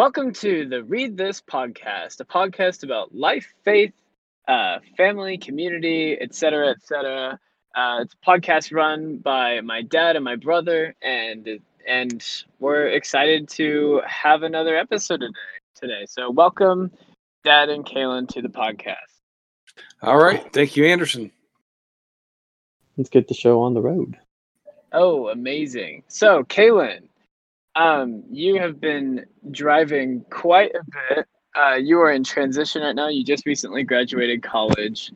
Welcome to the Read This podcast, a podcast about life, faith, uh, family, community, etc., etc. Uh, it's a podcast run by my dad and my brother, and and we're excited to have another episode today. Today, so welcome, Dad and Kaylin, to the podcast. All right, thank you, Anderson. Let's get the show on the road. Oh, amazing! So, Kaylin, um, you have been driving quite a bit. Uh, you are in transition right now. You just recently graduated college,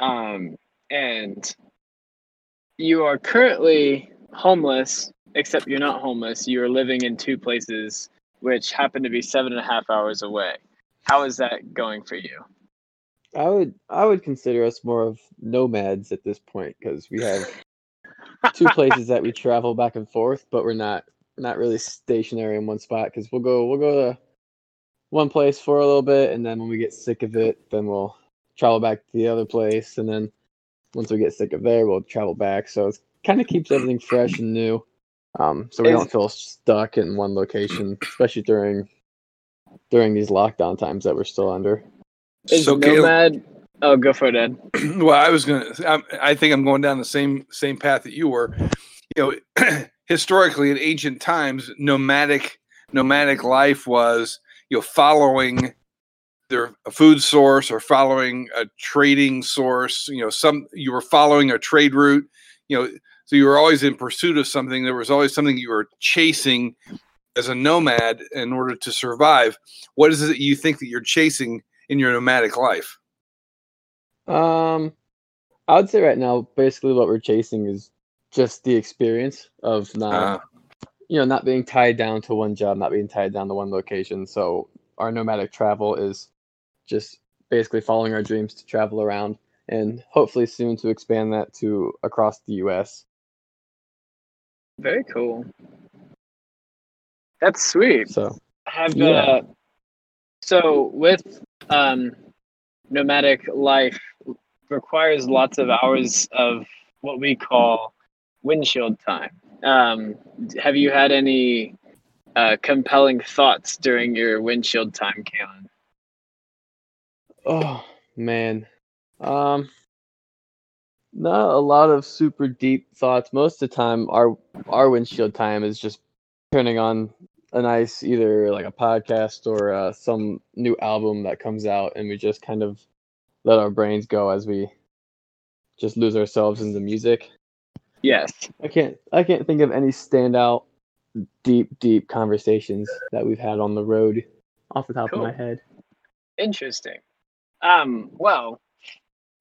um, and you are currently homeless. Except you're not homeless. You are living in two places, which happen to be seven and a half hours away. How is that going for you? I would I would consider us more of nomads at this point because we have two places that we travel back and forth, but we're not not really stationary in one spot because we'll go we'll go to one place for a little bit, and then when we get sick of it, then we'll travel back to the other place, and then once we get sick of there, we'll travel back. So it kind of keeps everything fresh and new, um, so we Is- don't feel stuck in one location, especially during during these lockdown times that we're still under. Is so, Caleb, nomad? Oh, go for it, Ed. well, I was gonna. I'm, I think I'm going down the same same path that you were. You know, historically in ancient times, nomadic nomadic life was you know following their food source or following a trading source. You know, some you were following a trade route. You know, so you were always in pursuit of something. There was always something you were chasing as a nomad in order to survive. What is it that you think that you're chasing in your nomadic life? Um, I would say right now, basically what we're chasing is just the experience of not, Uh, you know, not being tied down to one job, not being tied down to one location. So our nomadic travel is just basically following our dreams to travel around, and hopefully soon to expand that to across the U.S. Very cool. That's sweet. So Have Yeah. uh, so with um, nomadic life requires lots of hours of what we call windshield time. Um, have you had any uh, compelling thoughts during your windshield time, Kaylin? Oh man. Um not a lot of super deep thoughts. Most of the time our our windshield time is just turning on a nice either like a podcast or uh, some new album that comes out and we just kind of let our brains go as we just lose ourselves in the music. Yes. I can't I can't think of any standout deep deep conversations that we've had on the road off the top Cool. of my head. Interesting. Um, well,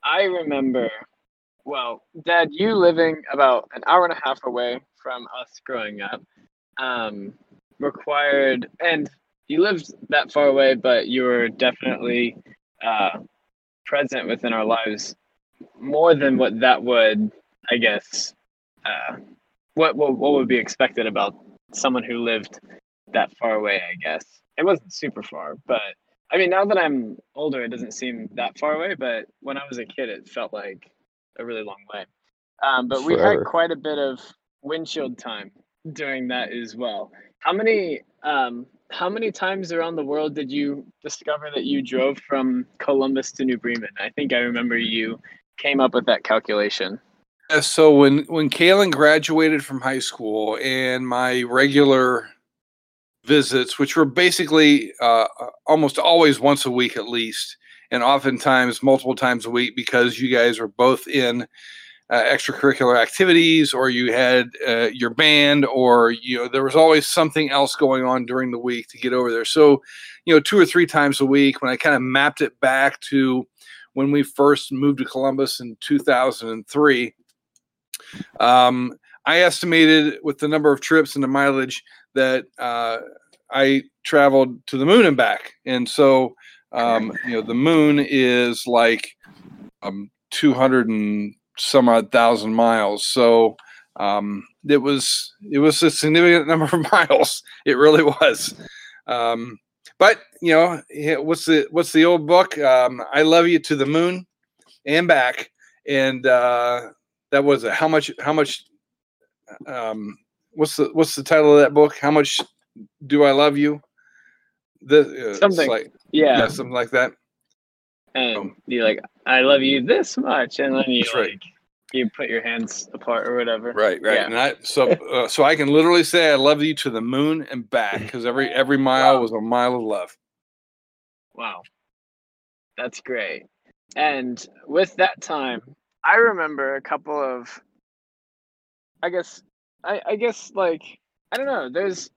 I remember, well, Dad, you living about an hour and a half away from us growing up, um, required, and you lived that far away, but you were definitely uh, present within our lives more than what that would, I guess, uh, what, what what would be expected about someone who lived that far away. I guess it wasn't super far, but I mean, now that I'm older, it doesn't seem that far away, but when I was a kid, it felt like a really long way. Um, but we had quite a bit of windshield time during that as well. How many um, how many times around the world did you discover that you drove from Columbus to New Bremen? I think I remember you came up with that calculation. So when when Kaylin graduated from high school and my regular visits, which were basically uh, almost always once a week at least, and oftentimes multiple times a week because you guys were both in uh, extracurricular activities or you had uh, your band or you know there was always something else going on during the week to get over there. So you know two or three times a week when I kind of mapped it back to when we first moved to Columbus in 2003 um, I estimated with the number of trips and the mileage that uh, I traveled to the moon and back, and so um, you know the moon is like um, 200 and some odd thousand miles. So um, it was it was a significant number of miles. It really was. Um, but you know what's the what's the old book? Um, I love you to the moon and back, and uh, that was it. How much? How much? Um, what's the what's the title of that book? How much do I love you? this uh, Something. like Yeah. yeah, something like that. and you like, I love you this much, and then you That's right. like, you put your hands apart or whatever. Right, right. Yeah. And I so uh, so I can literally say I love you to the moon and back because every every mile Wow. was a mile of love. Wow. That's great. And with that time, I remember a couple of I guess I, I guess like I don't know, there's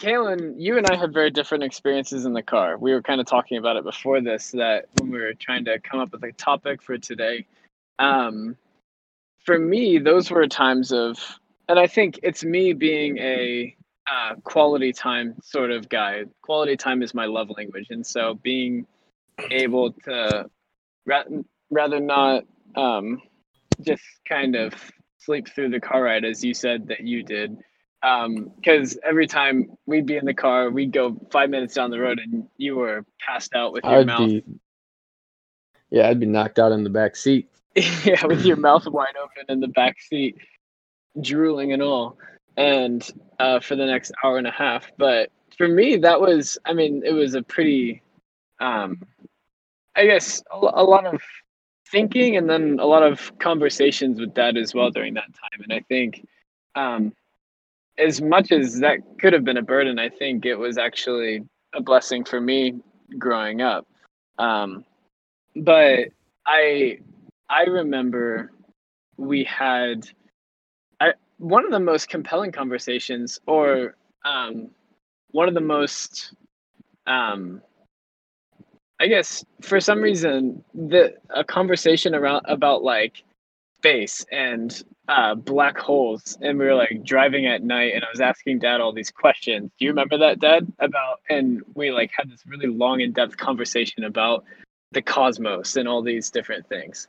Kaylin, you and I had very different experiences in the car. We were kind of talking about it before this that when we were trying to come up with a topic for today. Um for me, those were times of and I think it's me being a uh, quality time sort of guy. Quality time is my love language, and so being able to rather not um, just kind of sleep through the car ride as you said that you did. Because every time we'd be in the car, we'd go five minutes down the road, and you were passed out with your I'd mouth, be, yeah, I'd be knocked out in the back seat. yeah, with your mouth wide open in the back seat, drooling and all, and uh, for the next hour and a half. But for me, that was, I mean, it was a pretty, um, I guess, a, a lot of thinking and then a lot of conversations with dad as well during that time. And I think, um, as much as that could have been a burden, I think it was actually a blessing for me growing up. Um, but I I remember we had I, one of the most compelling conversations, or um, one of the most, um, I guess, for some reason, the a conversation around about like space and uh, black holes, and we were like driving at night, and I was asking Dad all these questions. Do you remember that, Dad? About and we like had this really long, in depth conversation about the cosmos and all these different things.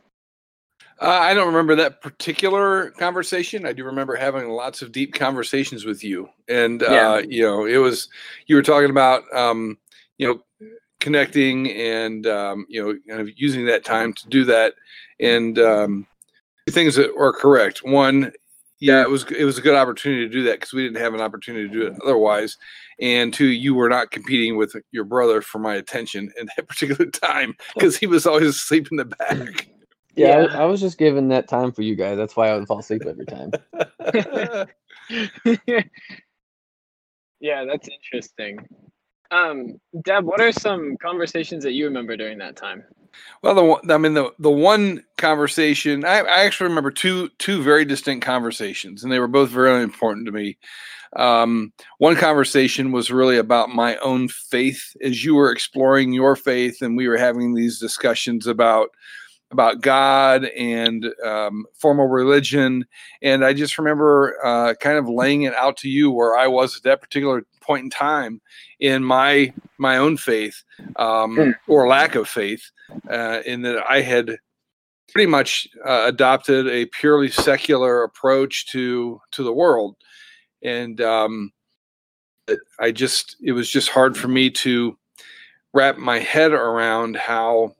Uh, I don't remember that particular conversation. I do remember having lots of deep conversations with you, and Yeah. uh, you know, it was you were talking about um, you know connecting and um, you know kind of using that time to do that, and um, things that were correct. One, yeah, it was it was a good opportunity to do that because we didn't have an opportunity to do it otherwise. And two, you were not competing with your brother for my attention in that particular time because he was always asleep in the back. Yeah, Yeah. I, was just giving that time for you guys. That's why I would fall asleep every time. yeah, that's interesting. Um, Deb, what are some conversations that you remember during that time? Well, the one, I mean the the one conversation I, I actually remember two two very distinct conversations, and they were both very important to me. Um, one conversation was really about my own faith as you were exploring your faith, and we were having these discussions about about God and um, formal religion. And I just remember uh, kind of laying it out to you where I was at that particular point in time in my my own faith um, Hmm. or lack of faith, uh, in that I had pretty much uh, adopted a purely secular approach to to the world, and um, I just it was just hard for me to wrap my head around how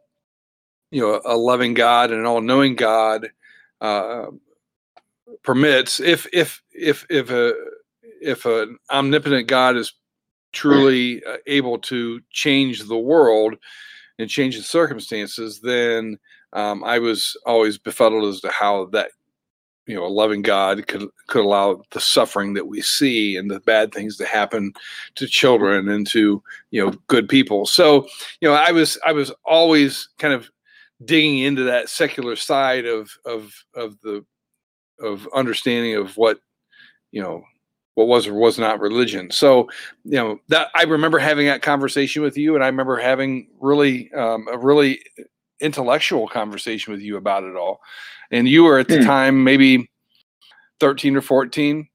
you know a loving God and an all-knowing God uh, permits if if if if a if an omnipotent God is truly uh, able to change the world and change the circumstances, then um, I was always befuddled as to how that you know a loving God could could allow the suffering that we see and the bad things to happen to children and to you know good people. So you know I was I was always kind of digging into that secular side of of of the of understanding of what you know what was or was not religion. So you know that I remember having that conversation with you, and I remember having really um, a really intellectual conversation with you about it all. And you were at the Hmm. time maybe thirteen or fourteen,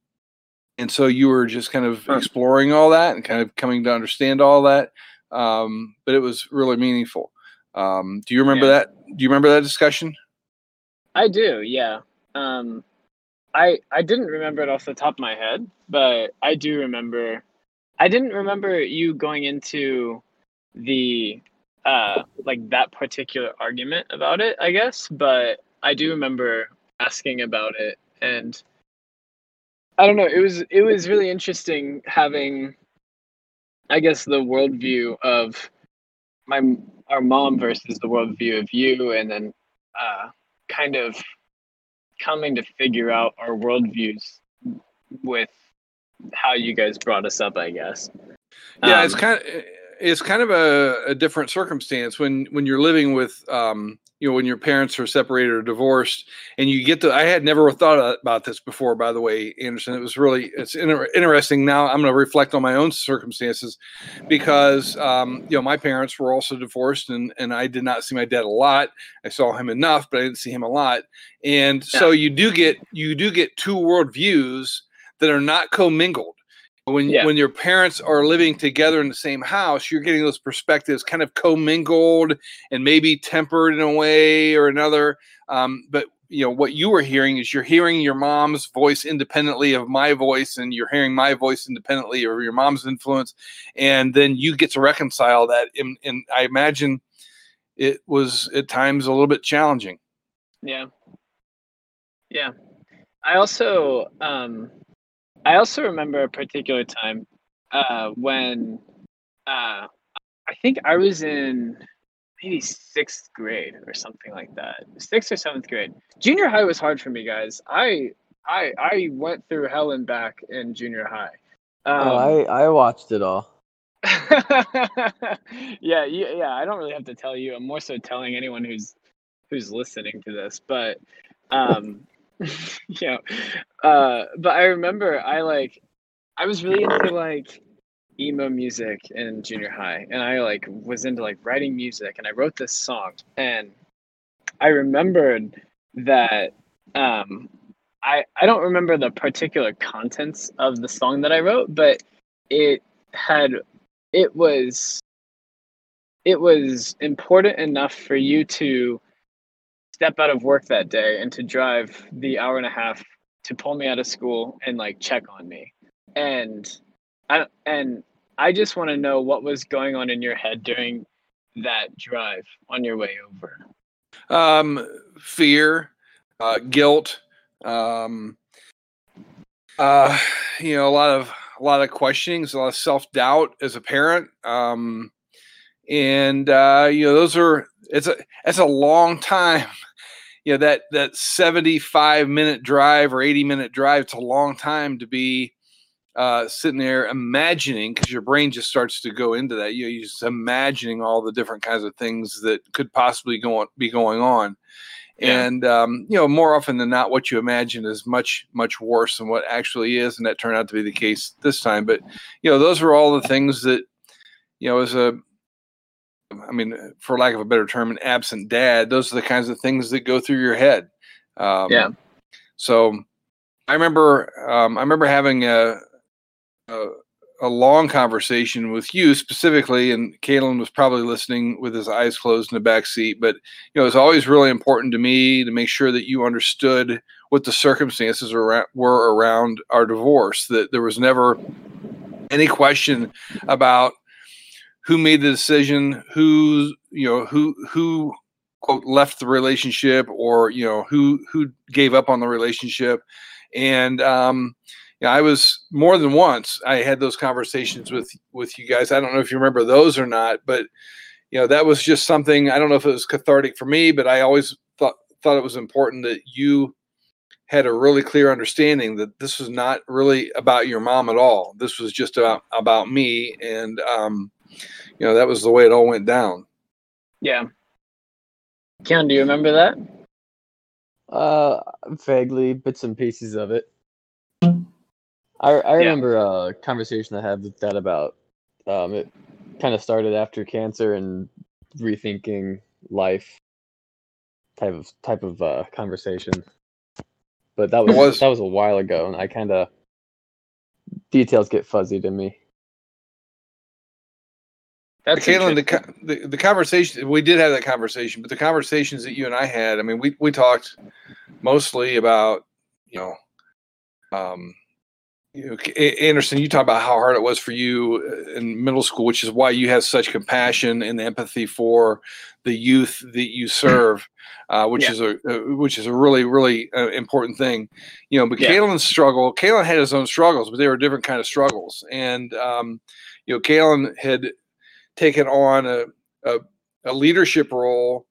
and so you were just kind of exploring all that and kind of coming to understand all that. Um, but it was really meaningful. Um, do you remember Yeah. that? Do you remember that discussion? I do, yeah. Um, I I didn't remember it off the top of my head, but I do remember. I didn't remember you going into the uh like that particular argument about it. I guess, but I do remember asking about it, and I don't know. It was it was really interesting having I guess the worldview of my our mom versus the worldview of you, and then uh, kind of coming to figure out our worldviews with how you guys brought us up, I guess. Yeah, um, it's kind of it's kind of a, a, different circumstance when when you're living with um, you know when your parents are separated or divorced and you get to i had never thought about this before by the way anderson. It was really it's inter- interesting now i'm going to reflect on my own circumstances because um, you know my parents were also divorced and and i did not see my dad a lot. I saw him enough but i didn't see him a lot. And so you do get you do get two world views that are not commingled when yeah. when your parents are living together in the same house, you're getting those perspectives kind of commingled and maybe tempered in a way or another. Um, but you know what you were hearing is you're hearing your mom's voice independently of my voice, and you're hearing my voice independently of your mom's influence, and then you get to reconcile that. And, and I imagine it was at times a little bit challenging. Yeah. Yeah. I also um I also remember a particular time uh, when uh, I think I was in maybe sixth grade or something like that. Sixth or seventh grade. Junior high was hard for me, guys. I I I went through hell and back in junior high. Um, oh, I I watched it all. yeah, yeah. I don't really have to tell you. I'm more so telling anyone who's who's listening to this. But um, yeah. Uh, but I remember I like I was really into like emo music in junior high and I like was into like writing music and I wrote this song and I remembered that um I I don't remember the particular contents of the song that I wrote, but it had it was it was important enough for you to step out of work that day and to drive the hour and a half to pull me out of school and like check on me. And I and I just want to know what was going on in your head during that drive on your way over. Um, fear, uh, guilt, um, uh, you know, a lot of a lot of questionings, a lot of self doubt as a parent. Um, and uh, you know, those are it's a it's a long time you know that that 75 minute drive or 80 minute drive it's a long time to be uh, sitting there imagining because your brain just starts to go into that. You know, you're just imagining all the different kinds of things that could possibly go on, be going on. Yeah. and um, you know more often than not what you imagine is much much worse than what actually is and that turned out to be the case this time. But you know those are all the things that you know as a I mean, for lack of a better term, an absent dad, those are the kinds of things that go through your head. Um, yeah. So I remember, um, I remember having a, a, a long conversation with you specifically, and Kalen was probably listening with his eyes closed in the back seat. But you know, it's always really important to me to make sure that you understood what the circumstances were around our divorce. That there was never any question about who made the decision, who you know who who quote left the relationship, or you know who who gave up on the relationship, and um, know, I was more than once I had those conversations with with you guys. I don't know if you remember those or not, but you know that was just something. I don't know if it was cathartic for me, but I always thought thought it was important that you had a really clear understanding that this was not really about your mom at all. This was just about about me, and um, you know that was the way it all went down. Yeah. Ken, do you remember that? Uh, vaguely, bits and pieces of it. I I remember yeah. a conversation I had with Dad about. Um, it kind of started after cancer and rethinking life. Type of type of uh, conversation, but that was, was that was a while ago, and I kind of details get fuzzy to me. That's Caitlin, the, the the conversation we did have that conversation, but the conversations that you and I had, I mean, we we talked mostly about you know, um, you know, Anderson, you talk about how hard it was for you uh, in middle school, which is why you have such compassion and empathy for the youth that you serve, uh, which yeah. is a uh, which is a really really uh, important thing, you know. But yeah. Kalen's struggle, Kalen had his own struggles, but they were different kind of struggles, and um, you know, Kalen had taken on a, a, a leadership role.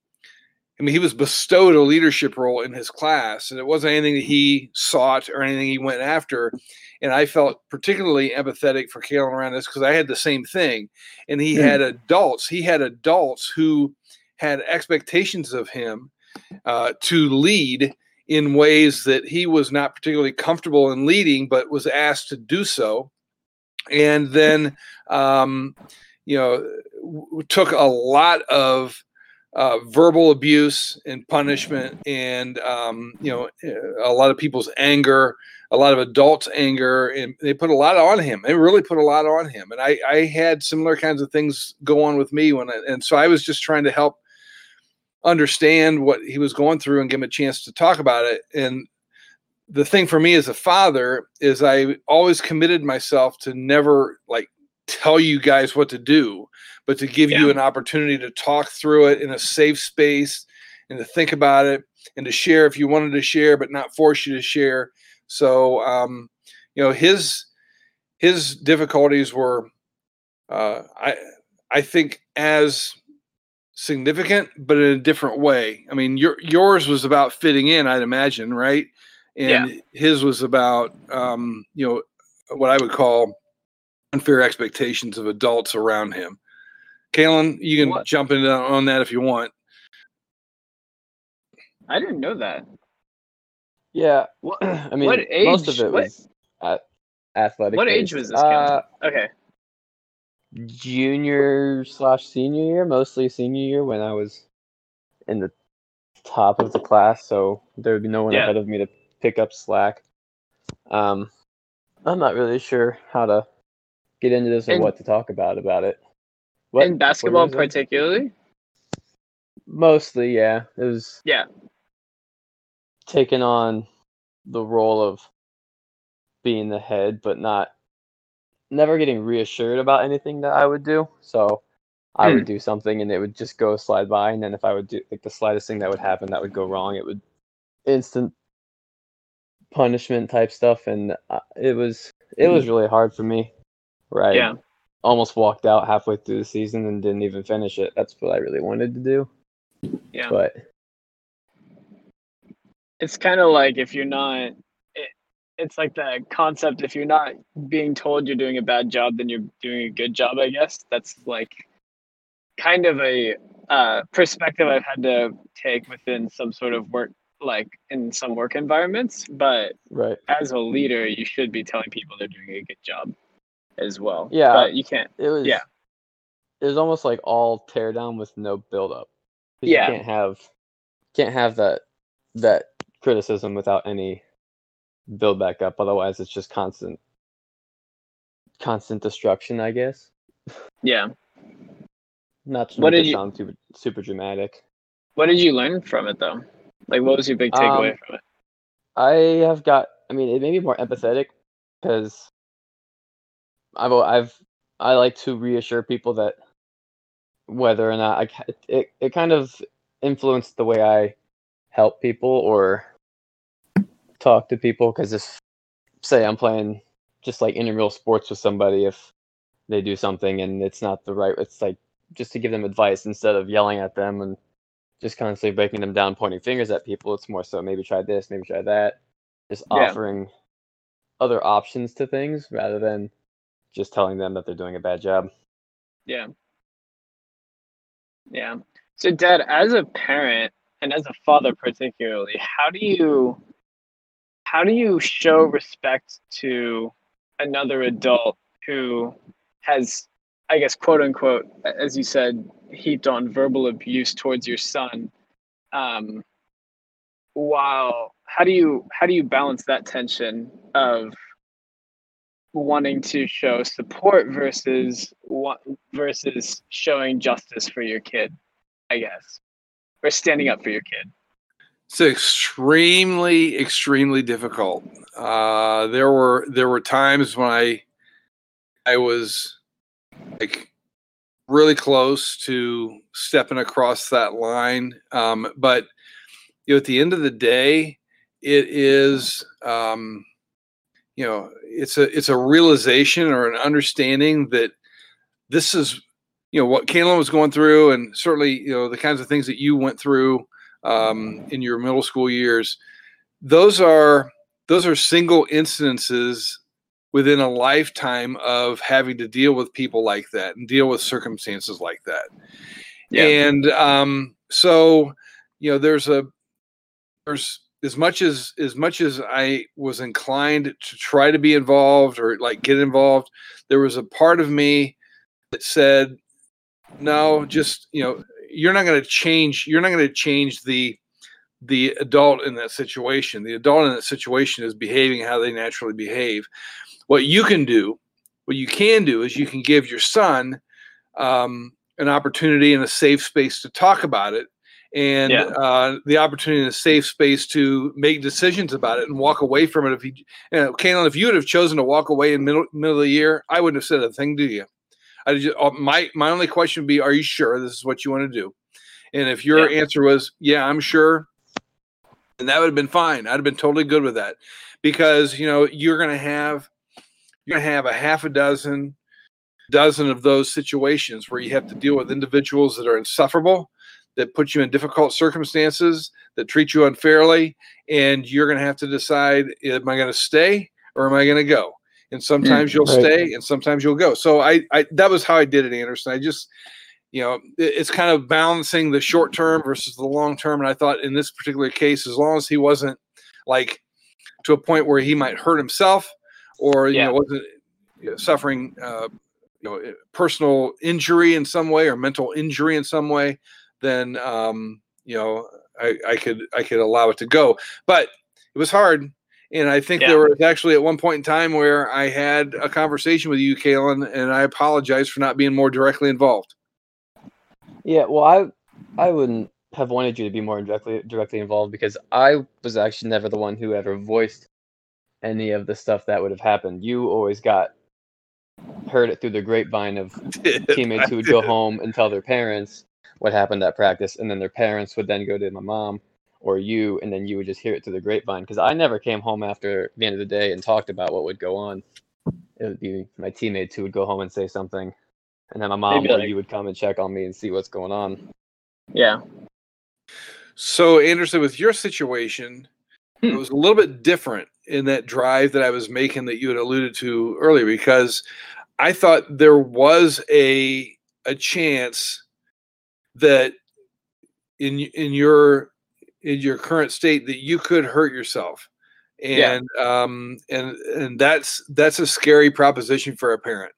I mean, he was bestowed a leadership role in his class, and it wasn't anything that he sought or anything he went after. And I felt particularly empathetic for Kalen around this because I had the same thing. And he mm. had adults, he had adults who had expectations of him uh, to lead in ways that he was not particularly comfortable in leading, but was asked to do so. And then, um, you know, took a lot of uh, verbal abuse and punishment, and um, you know, a lot of people's anger, a lot of adults' anger, and they put a lot on him. They really put a lot on him. And I, I had similar kinds of things go on with me when, I, and so I was just trying to help understand what he was going through and give him a chance to talk about it. And the thing for me as a father is I always committed myself to never like tell you guys what to do, but to give yeah. you an opportunity to talk through it in a safe space and to think about it and to share if you wanted to share, but not force you to share. So, um, you know, his his difficulties were, uh, I I think, as significant, but in a different way. I mean, your yours was about fitting in, I'd imagine, right? And yeah. his was about, um, you know, what I would call unfair expectations of adults around him. Kalen, you can what? jump in on that if you want. I didn't know that. Yeah, what, I mean, what age, most of it was what, athletic. What age was this? Uh, okay, junior slash senior year, mostly senior year when I was in the top of the class, so there would be no one yeah. ahead of me to pick up slack. Um, I'm not really sure how to get into this or what to talk about about it. What, in basketball, particularly. Mostly, yeah. It was yeah taking on the role of being the head, but not never getting reassured about anything that I would do. So I would hmm. do something and it would just go slide by. And then if I would do like the slightest thing that would happen that would go wrong, it would instant punishment type stuff. And uh, it was it was really hard for me. Right. Yeah. Almost walked out halfway through the season and didn't even finish it. That's what I really wanted to do. Yeah. But it's kind of like if you're not it's like the concept if you're not being told you're doing a bad job then you're doing a good job i guess that's like kind of a uh, perspective i've had to take within some sort of work like in some work environments but right as a leader you should be telling people they're doing a good job as well yeah but you can't it was yeah it was almost like all tear down with no build up yeah you can't have can't have that that criticism without any build back up. Otherwise, it's just constant, constant destruction. I guess. Yeah. Not to what did you, sound super, super dramatic. What did you learn from it though? Like, what was your big takeaway um, from it? I have got. I mean, it made me more empathetic because I've I've I like to reassure people that whether or not I it it kind of influenced the way I help people or talk to people because if say I'm playing just like intramural sports with somebody, if they do something and it's not the right, it's like just to give them advice instead of yelling at them and just constantly breaking them down, pointing fingers at people. It's more so maybe try this, maybe try that, just yeah. offering other options to things rather than just telling them that they're doing a bad job. Yeah. Yeah. So, Dad, as a parent and as a father, particularly, how do you how do you show respect to another adult who has i guess quote unquote as you said heaped on verbal abuse towards your son um, while how do you how do you balance that tension of wanting to show support versus versus showing justice for your kid i guess or standing up for your kid it's extremely, extremely difficult. Uh, there were there were times when I I was like really close to stepping across that line, um, but you know, at the end of the day, it is um, you know it's a it's a realization or an understanding that this is you know what Kaylin was going through, and certainly you know the kinds of things that you went through um, in your middle school years. Those are those are single incidences within a lifetime of having to deal with people like that and deal with circumstances like that. Yeah. And um, so, you know, there's a there's as much as as much as I was inclined to try to be involved or like get involved, there was a part of me that said, "No, just you know, you're not going to change. You're not going to change the the adult in that situation. The adult in that situation is behaving how they naturally behave. What you can do, what you can do, is you can give your son um, an opportunity and a safe space to talk about it and yeah. uh, the opportunity in a safe space to make decisions about it and walk away from it. If you, you know, if you would have chosen to walk away in middle middle of the year, I wouldn't have said a thing to you. I just uh, my my only question would be, are you sure this is what you want to do? And if your yeah. answer was, yeah, I'm sure, and that would have been fine. I'd have been totally good with that because you know you're going to have you're going to have a half a dozen dozen of those situations where you have to deal with individuals that are insufferable that put you in difficult circumstances that treat you unfairly and you're going to have to decide am i going to stay or am i going to go and sometimes mm, you'll right. stay and sometimes you'll go so I, I that was how i did it anderson i just you know it's kind of balancing the short term versus the long term and i thought in this particular case as long as he wasn't like to a point where he might hurt himself or you yeah. know wasn't suffering uh, you know personal injury in some way or mental injury in some way then um, you know I, I could I could allow it to go. But it was hard. And I think yeah. there was actually at one point in time where I had a conversation with you, Kaylin, and I apologize for not being more directly involved. Yeah, well, I I wouldn't have wanted you to be more directly directly involved because I was actually never the one who ever voiced any of the stuff that would have happened. You always got heard it through the grapevine of teammates who would go home and tell their parents, what happened at practice, and then their parents would then go to my mom or you, and then you would just hear it through the grapevine. Because I never came home after the end of the day and talked about what would go on. It would be my teammates who would go home and say something, and then my mom or like, you would come and check on me and see what's going on. Yeah. So Anderson, with your situation, hmm. it was a little bit different in that drive that I was making that you had alluded to earlier because I thought there was a a chance that in in your in your current state that you could hurt yourself and yeah. um and and that's that's a scary proposition for a parent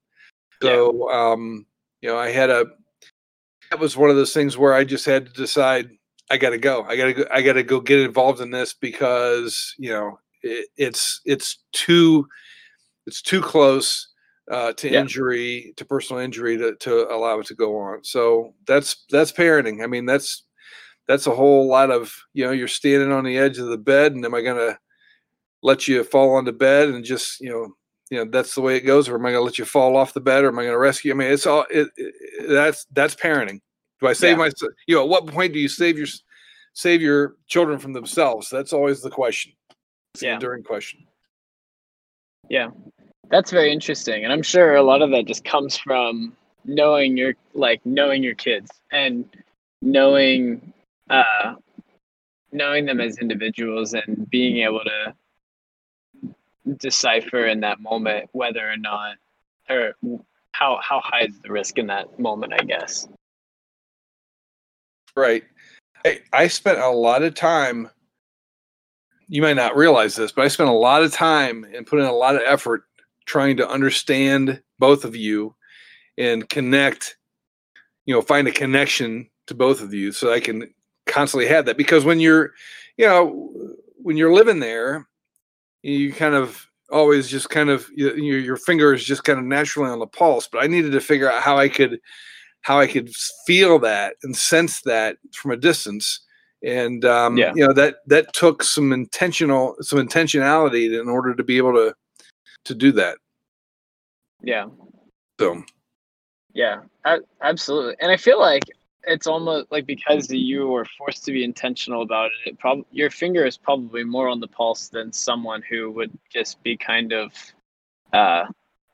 so yeah. um you know i had a that was one of those things where i just had to decide i gotta go i gotta go i gotta go get involved in this because you know it, it's it's too it's too close uh, to yeah. injury, to personal injury, to, to allow it to go on. So that's that's parenting. I mean, that's that's a whole lot of you know you're standing on the edge of the bed, and am I going to let you fall on the bed and just you know you know that's the way it goes, or am I going to let you fall off the bed, or am I going to rescue? I mean, it's all it, it, that's that's parenting. Do I save yeah. my you know at what point do you save your save your children from themselves? That's always the question. It's yeah. during question. Yeah. That's very interesting, and I'm sure a lot of that just comes from knowing your like knowing your kids and knowing uh knowing them as individuals and being able to decipher in that moment whether or not or how how high is the risk in that moment i guess. Right. I, I spent a lot of time you might not realize this but i spent a lot of time and put in a lot of effort trying to understand both of you and connect, you know, find a connection to both of you so I can constantly have that. Because when you're, you know, when you're living there, you kind of always just kind of your your finger is just kind of naturally on the pulse. But I needed to figure out how I could how I could feel that and sense that from a distance. And um, yeah. you know that that took some intentional some intentionality in order to be able to to do that. Yeah. So. Yeah, absolutely. And I feel like it's almost like because you were forced to be intentional about it, it prob- your finger is probably more on the pulse than someone who would just be kind of uh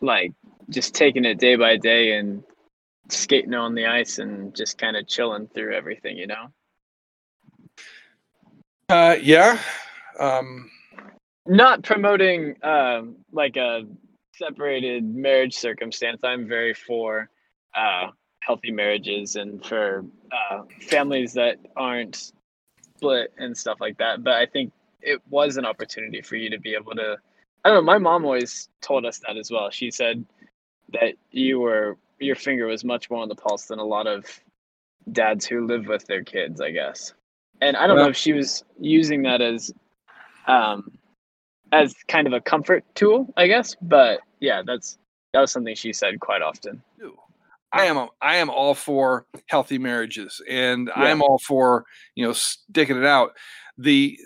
like just taking it day by day and skating on the ice and just kind of chilling through everything, you know. Uh, yeah. Um, Not promoting um, like a separated marriage circumstance. I'm very for uh, healthy marriages and for uh, families that aren't split and stuff like that. But I think it was an opportunity for you to be able to. I don't know. My mom always told us that as well. She said that you were your finger was much more on the pulse than a lot of dads who live with their kids. I guess. And I don't know if she was using that as, um, as kind of a comfort tool, I guess. But yeah, that's that was something she said quite often. I am I am all for healthy marriages, and I am all for you know sticking it out. The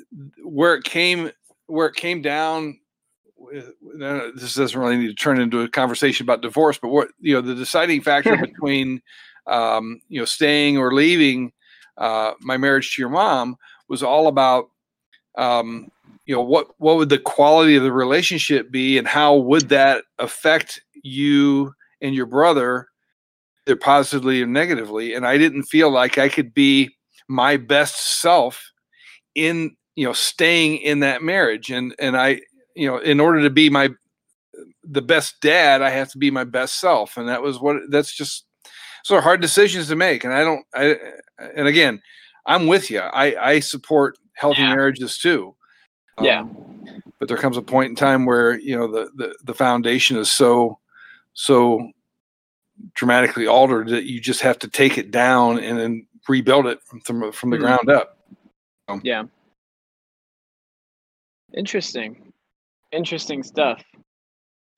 where it came where it came down. uh, This doesn't really need to turn into a conversation about divorce, but what you know the deciding factor between um, you know staying or leaving uh, my marriage to your mom was all about um, you know what what would the quality of the relationship be, and how would that affect you and your brother either positively or negatively? And i didn't feel like i could be my best self in you know staying in that marriage. And and i you know in order to be my the best dad i have to be my best self. And that was what that's just sort of hard decisions to make. And i don't i and again i'm with you i i support healthy Yeah. marriages too Yeah. Um, but there comes a point in time where you know the the, the foundation is so so dramatically altered that you just have to take it down and then rebuild it from from, from the Hmm. ground up. Yeah. Interesting. Interesting stuff.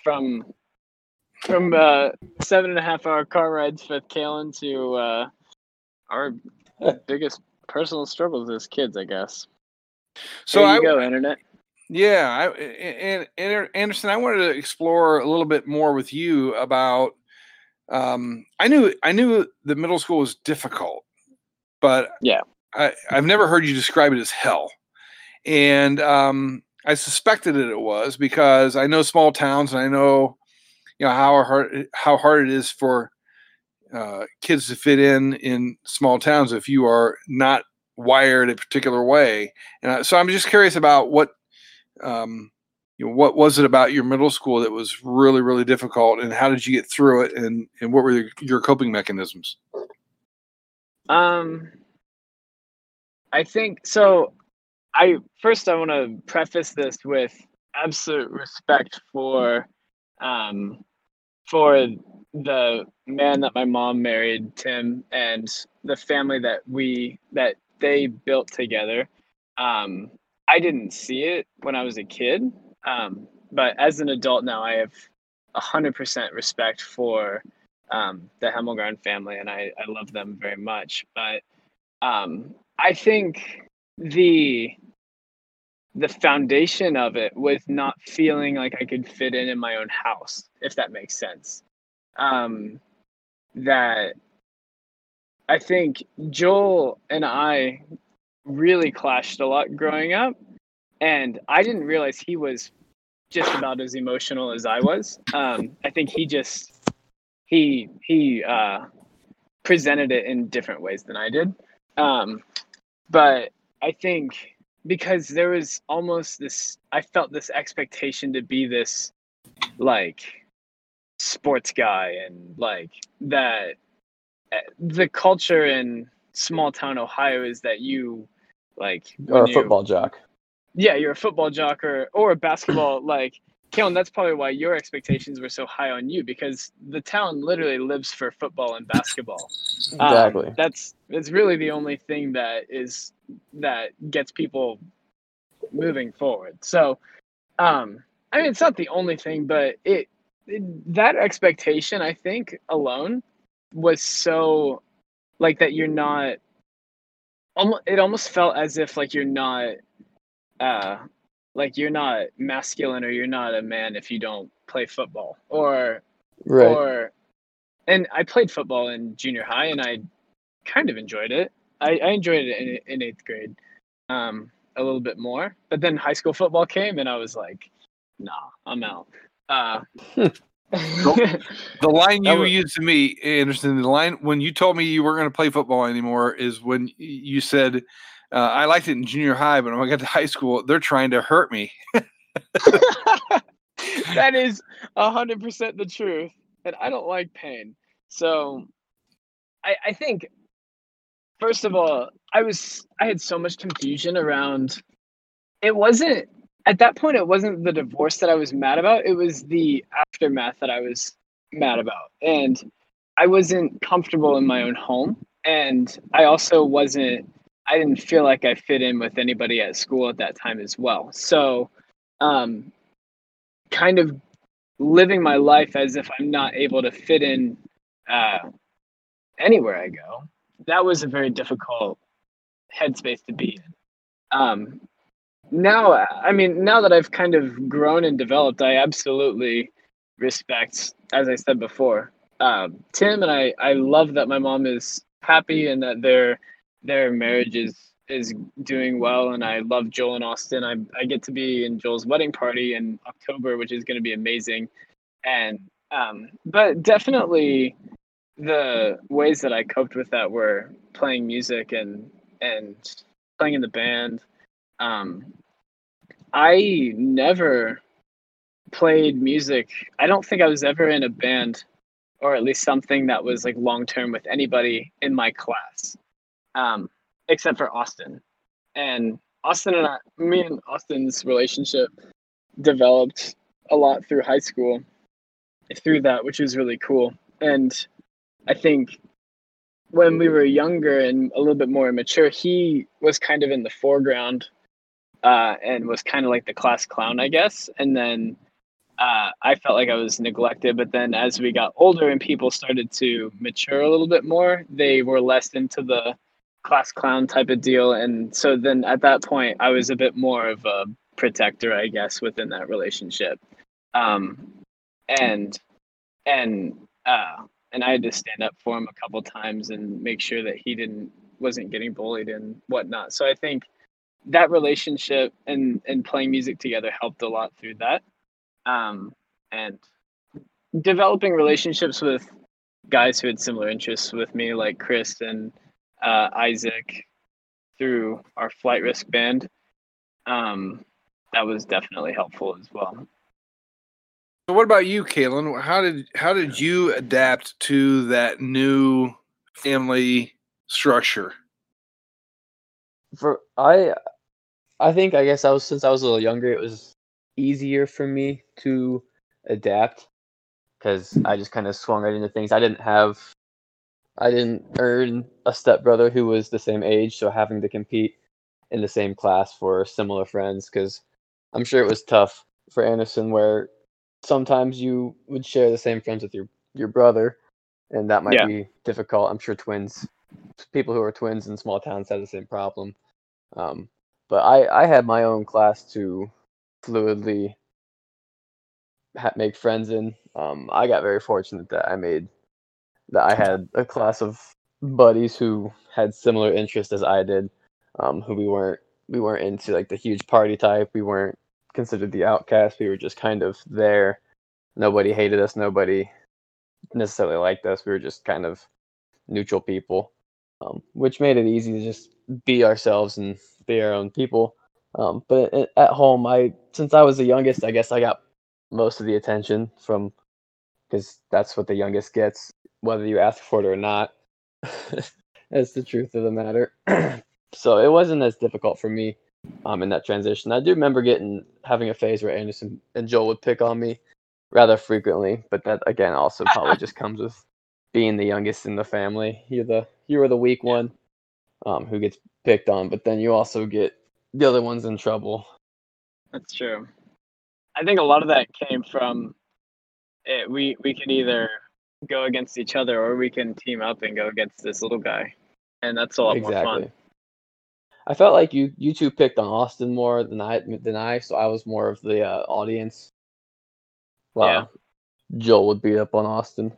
From from uh seven and a half hour car rides with Kalen to uh our biggest personal struggles as kids, I guess. So there I you go, internet. yeah, I, and, and Anderson, I wanted to explore a little bit more with you about. Um, I knew I knew the middle school was difficult, but Yeah. I, I've never heard you describe it as hell, and um, I suspected that it was because I know small towns and I know, you know how hard how hard it is for uh, kids to fit in in small towns if you are not wired a particular way. And so I'm just curious about what, um, you know, what was it about your middle school that was really really difficult, and how did you get through it, and and what were your, your coping mechanisms? Um, I think so. I first I want to preface this with absolute respect for, um, for the man that my mom married, Tim, and the family that we that they built together. Um, I didn't see it when I was a kid, um, but as an adult now, I have a hundred percent respect for um, the Hemmelgarn family, and I, I love them very much. But um, I think the the foundation of it was not feeling like I could fit in in my own house, if that makes sense. Um, that I think Joel and I really clashed a lot growing up, and I didn't realize he was just about as emotional as I was. Um, I think he just he he uh, presented it in different ways than I did. Um, but I think because there was almost this, I felt this expectation to be this like sports guy and like that. The culture in small town Ohio is that you like Or a you- football jock. yeah, you're a football jock or, or a basketball like Kalen, that's probably why your expectations were so high on you because the town literally lives for football and basketball. Um, Exactly. that's it's really the only thing that is that gets people moving forward. So, um, I mean, it's not the only thing, but it, it that expectation, I think, alone was so like that you're not. Almost, it almost felt as if like you're not, uh, like you're not masculine or you're not a man if you don't play football or right. or and I played football in junior high and I kind of enjoyed it. I, I enjoyed it in, in eighth grade um, a little bit more, but then high school football came and I was like, nah, I'm out. Uh, The line you was- used to me, Anderson, the line when you told me you weren't going to play football anymore is when you said, uh, I liked it in junior high, but when I got to high school, they're trying to hurt me. that is a hundred percent the truth, and I don't like pain. So, I I think first of all, I was I had so much confusion around. It wasn't at that point. It wasn't the divorce that I was mad about. It was the aftermath that I was mad about, and I wasn't comfortable in my own home, and I also wasn't. I didn't feel like I fit in with anybody at school at that time as well. So, um, kind of living my life as if I'm not able to fit in uh, anywhere I go. That was a very difficult headspace to be in. Um, now, I mean, now that I've kind of grown and developed, I absolutely respect, as I said before, um, Tim, and I. I love that my mom is happy and that their their marriage is is doing well and I love Joel and Austin. I I get to be in Joel's wedding party in October, which is going to be amazing. And um but definitely the ways that I coped with that were playing music and and playing in the band. Um I never played music. I don't think I was ever in a band or at least something that was like long term with anybody in my class. Um except for Austin. And Austin and I, me and Austin's relationship developed a lot through high school, through that, which was really cool. And I think when we were younger and a little bit more immature, he was kind of in the foreground uh, and was kind of like the class clown, I guess. And then uh, I felt like I was neglected. But then as we got older and people started to mature a little bit more, they were less into the class clown type of deal. And so then at that point, I was a bit more of a protector, I guess, within that relationship. Um, and and uh, and I had to stand up for him a couple times and make sure that he didn't wasn't getting bullied and whatnot. So I think that relationship and and playing music together helped a lot through that. Um, and developing relationships with guys who had similar interests with me, like Chris and uh, Isaac, through our flight risk band. Um, that was definitely helpful as well. So what about you, Kaylin? How did how did you adapt to that new family structure? For I, I think I guess I was since I was a little younger, it was easier for me to adapt because I just kind of swung right into things. I didn't have, I didn't earn a stepbrother who was the same age, so having to compete in the same class for similar friends because I'm sure it was tough for Anderson where sometimes you would share the same friends with your your brother, and that might Yeah. be difficult. I'm sure twins, people who are twins in small towns have the same problem. Um, but I I had my own class to fluidly ha- make friends in. Um, I got very fortunate that I made that I had a class of buddies who had similar interests as I did. Um, who we weren't we weren't into like the huge party type. We weren't considered the outcast. We were just kind of there. Nobody hated us. Nobody necessarily liked us. We were just kind of neutral people, um, which made it easy to just be ourselves and be our own people. Um, but at home, I since I was the youngest, I guess I got most of the attention from because that's what the youngest gets, whether you ask for it or not. that's the truth of the matter. so it wasn't as difficult for me um, in that transition. I do remember getting having a phase where Anderson and Joel would pick on me rather frequently, but that again also probably just comes with being the youngest in the family. You're the you were the weak one um, who gets picked on, but then you also get the other ones in trouble. That's true. I think a lot of that came from it, we we can either go against each other or we can team up and go against this little guy, and that's a lot more fun. I felt like you you two picked on Austin more than I than I, so I was more of the uh, audience. Well, Yeah. Joel would beat up on Austin.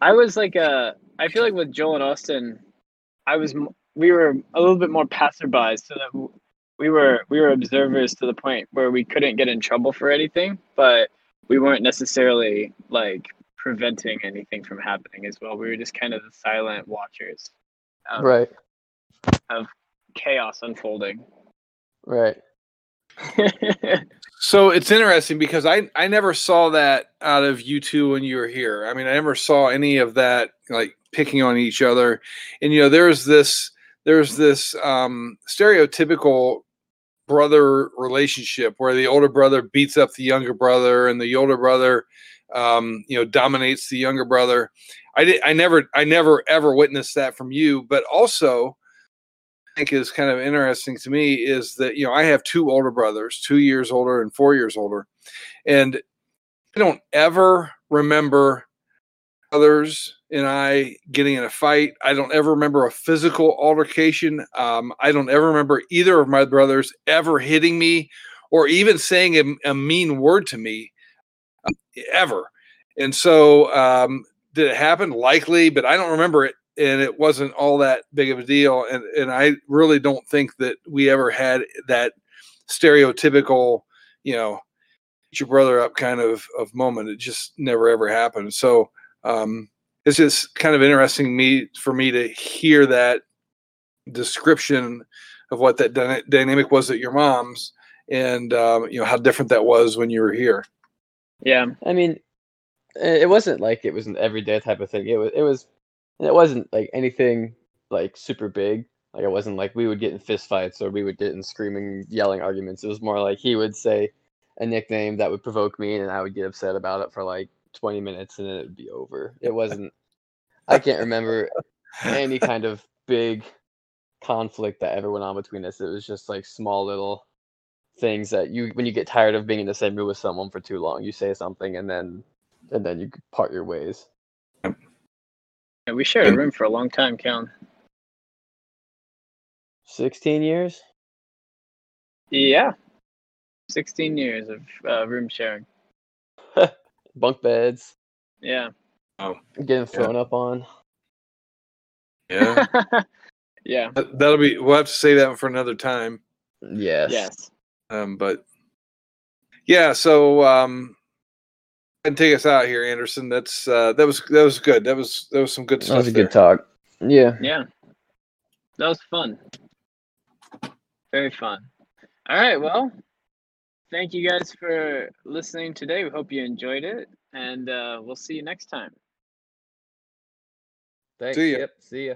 I was like uh I feel like with Joel and Austin, I was we were a little bit more passerbys, so that we were we were observers to the point where we couldn't get in trouble for anything, but we weren't necessarily like preventing anything from happening as well. We were just kind of the silent watchers of, Right. of chaos unfolding. Right. So it's interesting because I I never saw that out of you two when you were here. I mean, I never saw any of that like picking on each other. And you know, there's this there's this um, stereotypical brother relationship where the older brother beats up the younger brother, and the older brother um, you know dominates the younger brother. I did I never I never ever witnessed that from you, but also I think is kind of interesting to me is that you know I have two older brothers, two years older and four years older, and I don't ever remember others and I getting in a fight. I don't ever remember a physical altercation. Um, I don't ever remember either of my brothers ever hitting me or even saying a, a mean word to me um, ever. And so, um, did it happen? Likely, but I don't remember it and it wasn't all that big of a deal. And and I really don't think that we ever had that stereotypical, you know, your brother up kind of of moment. It just never ever happened. So um, it's just kind of interesting me for me to hear that description of what that dyna- dynamic was at your mom's and um, you know how different that was when you were here. yeah. I mean, it wasn't like it was an everyday type of thing. It was. It was. It wasn't like anything like super big. Like it wasn't like we would get in fist fights or we would get in screaming, yelling arguments. It was more like he would say a nickname that would provoke me, and I would get upset about it for like 20 minutes, and then it would be over. It wasn't. I can't remember any kind of big conflict that ever went on between us. It was just like small little things that you when you get tired of being in the same room with someone for too long, you say something and then and then you part your ways. Yeah, we shared a room for a long time, Cal. 16 years? Yeah. 16 years of uh, room sharing. Bunk beds, Yeah. Oh. Getting thrown up on. Yeah, yeah. that'll be. We'll have to say that for another time. Yes. Yes. Um, but yeah, so um, and take us out here, Anderson. That's uh, that was that was good. That was that was some good stuff. That was a there. good talk. Yeah. Yeah. That was fun. Very fun. All right. Well, thank you guys for listening today. We hope you enjoyed it, and uh, we'll see you next time. Thanks. See ya. Yep, see ya.